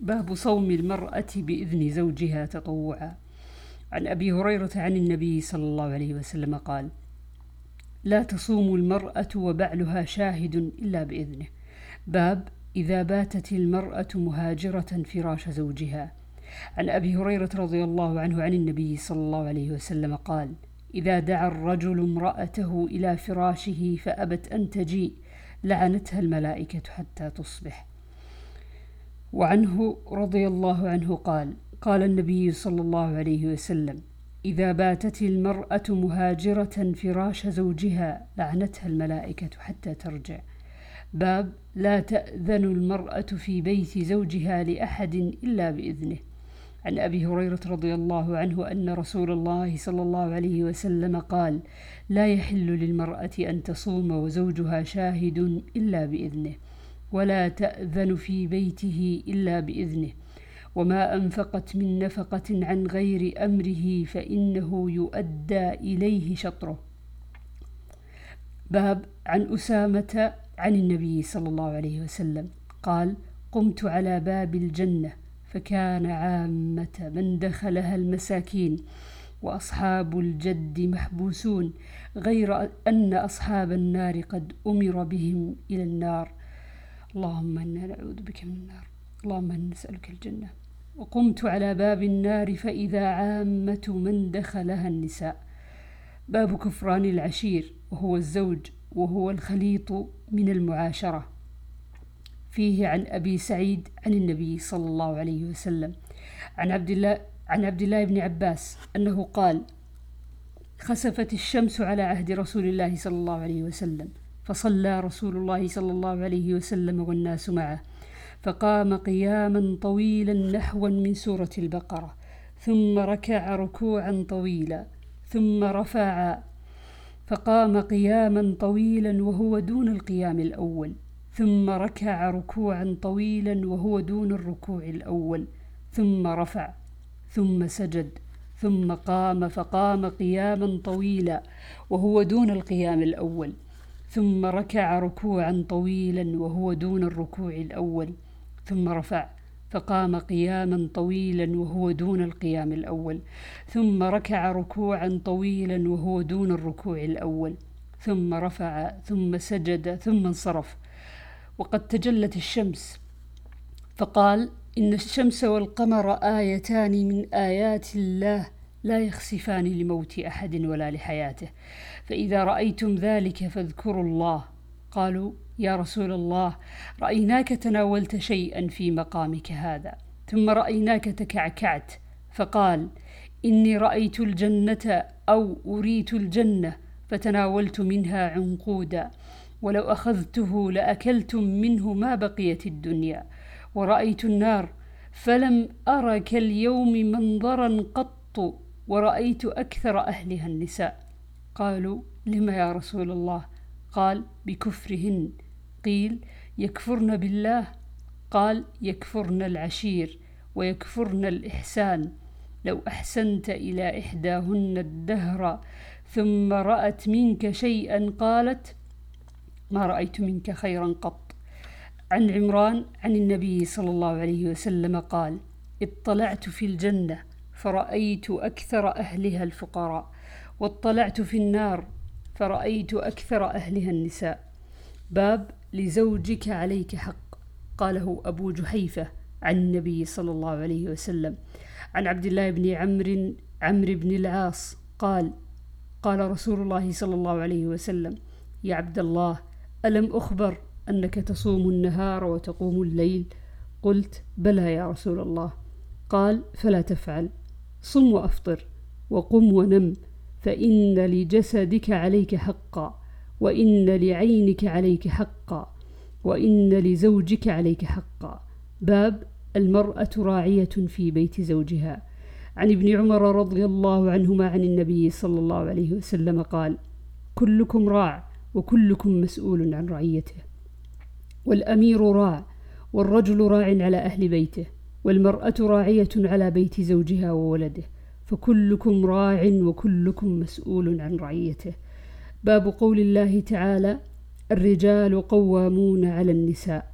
باب صوم المرأة بإذن زوجها تطوعا. عن أبي هريرة عن النبي صلى الله عليه وسلم قال لا تصوم المرأة وبعلها شاهد إلا بإذنه. باب إذا باتت المرأة مهاجرة فراش زوجها. عن أبي هريرة رضي الله عنه عن النبي صلى الله عليه وسلم قال إذا دعا الرجل امرأته إلى فراشه فأبت أن تجيء لعنتها الملائكة حتى تصبح. وعنه رضي الله عنه قال قال النبي صلى الله عليه وسلم إذا باتت المرأة مهاجرة فراش زوجها لعنتها الملائكة حتى ترجع. باب لا تأذن المرأة في بيت زوجها لأحد إلا بإذنه. عن أبي هريرة رضي الله عنه أن رسول الله صلى الله عليه وسلم قال لا يحل للمرأة أن تصوم وزوجها شاهد إلا بإذنه. ولا تأذن في بيته إلا بإذنه. وما أنفقت من نفقة عن غير أمره فإنه يؤدى إليه شطره. باب عن أسامة عن النبي صلى الله عليه وسلم. قال قمت على باب الجنة فكان عامة من دخلها المساكين وأصحاب الجد محبوسون غير أن أصحاب النار قد أمر بهم إلى النار اللهم إنا نعوذ بك من النار. اللهم إنا نسألك الجنة. وقمت على باب النار فإذا عامة من دخلها النساء. باب كفران العشير وهو الزوج وهو الخليط من المعاشرة. فيه عن أبي سعيد عن النبي صلى الله عليه وسلم. عن عبد الله عن عبد الله بن عباس أنه قال خسفت الشمس على عهد رسول الله صلى الله عليه وسلم. فصلى رسول الله صلى الله عليه وسلم والناس معه فقام قياما طويلا نحوا من سورة البقرة ثم ركع ركوعا طويلا ثم رفع فقام قياما طويلا وهو دون القيام الأول ثم ركع ركوعا طويلا وهو دون الركوع الأول ثم رفع ثم سجد ثم قام فقام قياما طويلا وهو دون القيام الأول. ثم ركع ركوعا طويلا وهو دون الركوع الأول. ثم رفع فقام قياما طويلا وهو دون القيام الأول. ثم ركع ركوعا طويلا وهو دون الركوع الأول. ثم رفع ثم سجد ثم انصرف. وقد تجلت الشمس. فقال إن الشمس والقمر آيتان من آيات الله لا يخسفان لموت أحد ولا لحياته. فإذا رأيتم ذلك فاذكروا الله. قالوا يا رسول الله رأيناك تناولت شيئا في مقامك هذا ثم رأيناك تكعكعت. فقال إني رأيت الجنة أو أريت الجنة فتناولت منها عنقودا. ولو أخذته لأكلتم منه ما بقيت الدنيا. ورأيت النار فلم أر كاليوم منظرا قط. ورأيت أكثر أهلها النساء. قالوا لم يا رسول الله؟ قال بكفرهن. قيل يكفرن بالله؟ قال يكفرن العشير ويكفرن الإحسان. لو أحسنت إلى إحداهن الدهر ثم رأت منك شيئا قالت ما رأيت منك خيرا قط. عن عمران عن النبي صلى الله عليه وسلم قال اطلعت في الجنة. فرأيت أكثر أهلها الفقراء واطلعت في النار فرأيت أكثر أهلها النساء. باب لزوجك عليك حق. قاله أبو جحيفة عن النبي صلى الله عليه وسلم. عن عبد الله بن عمرو عمرو بن العاص قال قال رسول الله صلى الله عليه وسلم يا عبد الله ألم أخبر أنك تصوم النهار وتقوم الليل؟ قلت بلى يا رسول الله. قال فلا تفعل. صم وأفطر وقم ونم فإن لجسدك عليك حقا وإن لعينك عليك حقا وإن لزوجك عليك حقا. باب المرأة راعية في بيت زوجها. عن ابن عمر رضي الله عنهما عن النبي صلى الله عليه وسلم قال كلكم راع وكلكم مسؤول عن رعيته والأمير راع والرجل راع على أهل بيته والمرأة راعية على بيت زوجها وولده فكلكم راع وكلكم مسؤول عن رعيته. باب قول الله تعالى الرجال قوامون على النساء.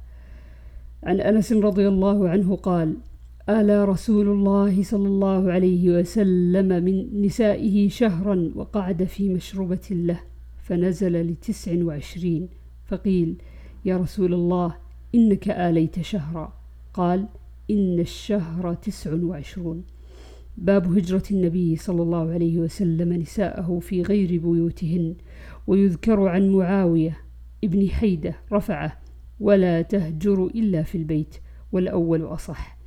عن أنس رضي الله عنه قال آلى رسول الله صلى الله عليه وسلم من نسائه شهرا وقعد في مشروبة له فنزل لتسع وعشرين فقيل يا رسول الله إنك آليت شهرا. قال إن الشهر تسع وعشرون. باب هجرة النبي صلى الله عليه وسلم نساءه في غير بيوتهن ويذكر عن معاوية ابن حيدة رفعه ولا تهجر إلا في البيت والأول أصح.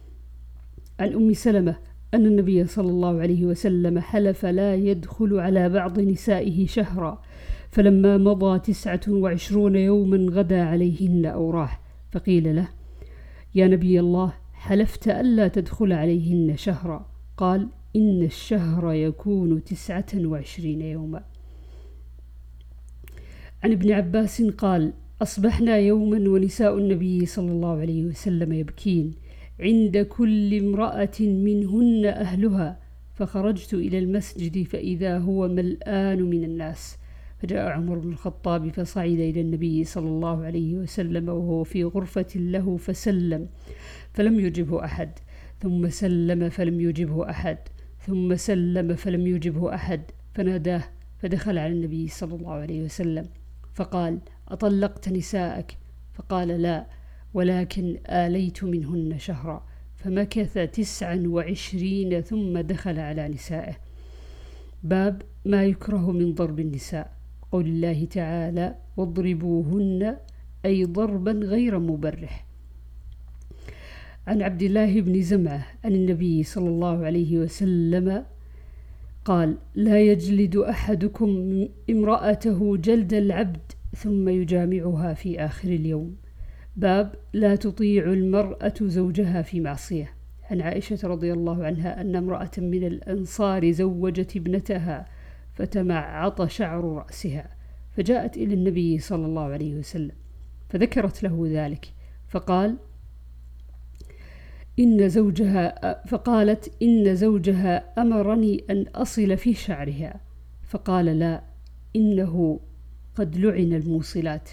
عن أم سلمة أن النبي صلى الله عليه وسلم حلف لا يدخل على بعض نسائه شهرا فلما مضى تسعة وعشرون يوما غدا عليهن أو راح. فقيل له يا نبي الله حلفت ألا تدخل عليهن شهرا. قال إن الشهر يكون تسعة وعشرين يوما. عن ابن عباس قال أصبحنا يوما ونساء النبي صلى الله عليه وسلم يبكين عند كل امرأة منهن أهلها. فخرجت إلى المسجد فإذا هو ملآن من الناس. فجاء عمر بن الخطاب فصعد إلى النبي صلى الله عليه وسلم وهو في غرفة له فسلم فلم يجبه أحد. ثم سلم فلم يجبه أحد. ثم سلم فلم يجبه أحد. فناداه فدخل على النبي صلى الله عليه وسلم فقال أطلقت نساءك؟ فقال لا ولكن آليت منهن شهرا. فمكث تسعا وعشرين ثم دخل على نسائه. باب ما يكره من ضرب النساء. قول الله تعالى واضربوهن أي ضربا غير مبرح. عن عبد الله بن زمعة عن النبي صلى الله عليه وسلم قال لا يجلد أحدكم امرأته جلد العبد ثم يجامعها في آخر اليوم. باب لا تطيع المرأة زوجها في معصية. عن عائشة رضي الله عنها أن امرأة من الأنصار زوجت ابنتها فتمعط شعر رأسها فجاءت إلى النبي صلى الله عليه وسلم فذكرت له ذلك فقال إن زوجها فقالت إن زوجها أمرني أن أصل في شعرها. فقال لا إنه قد لعن الموصلات.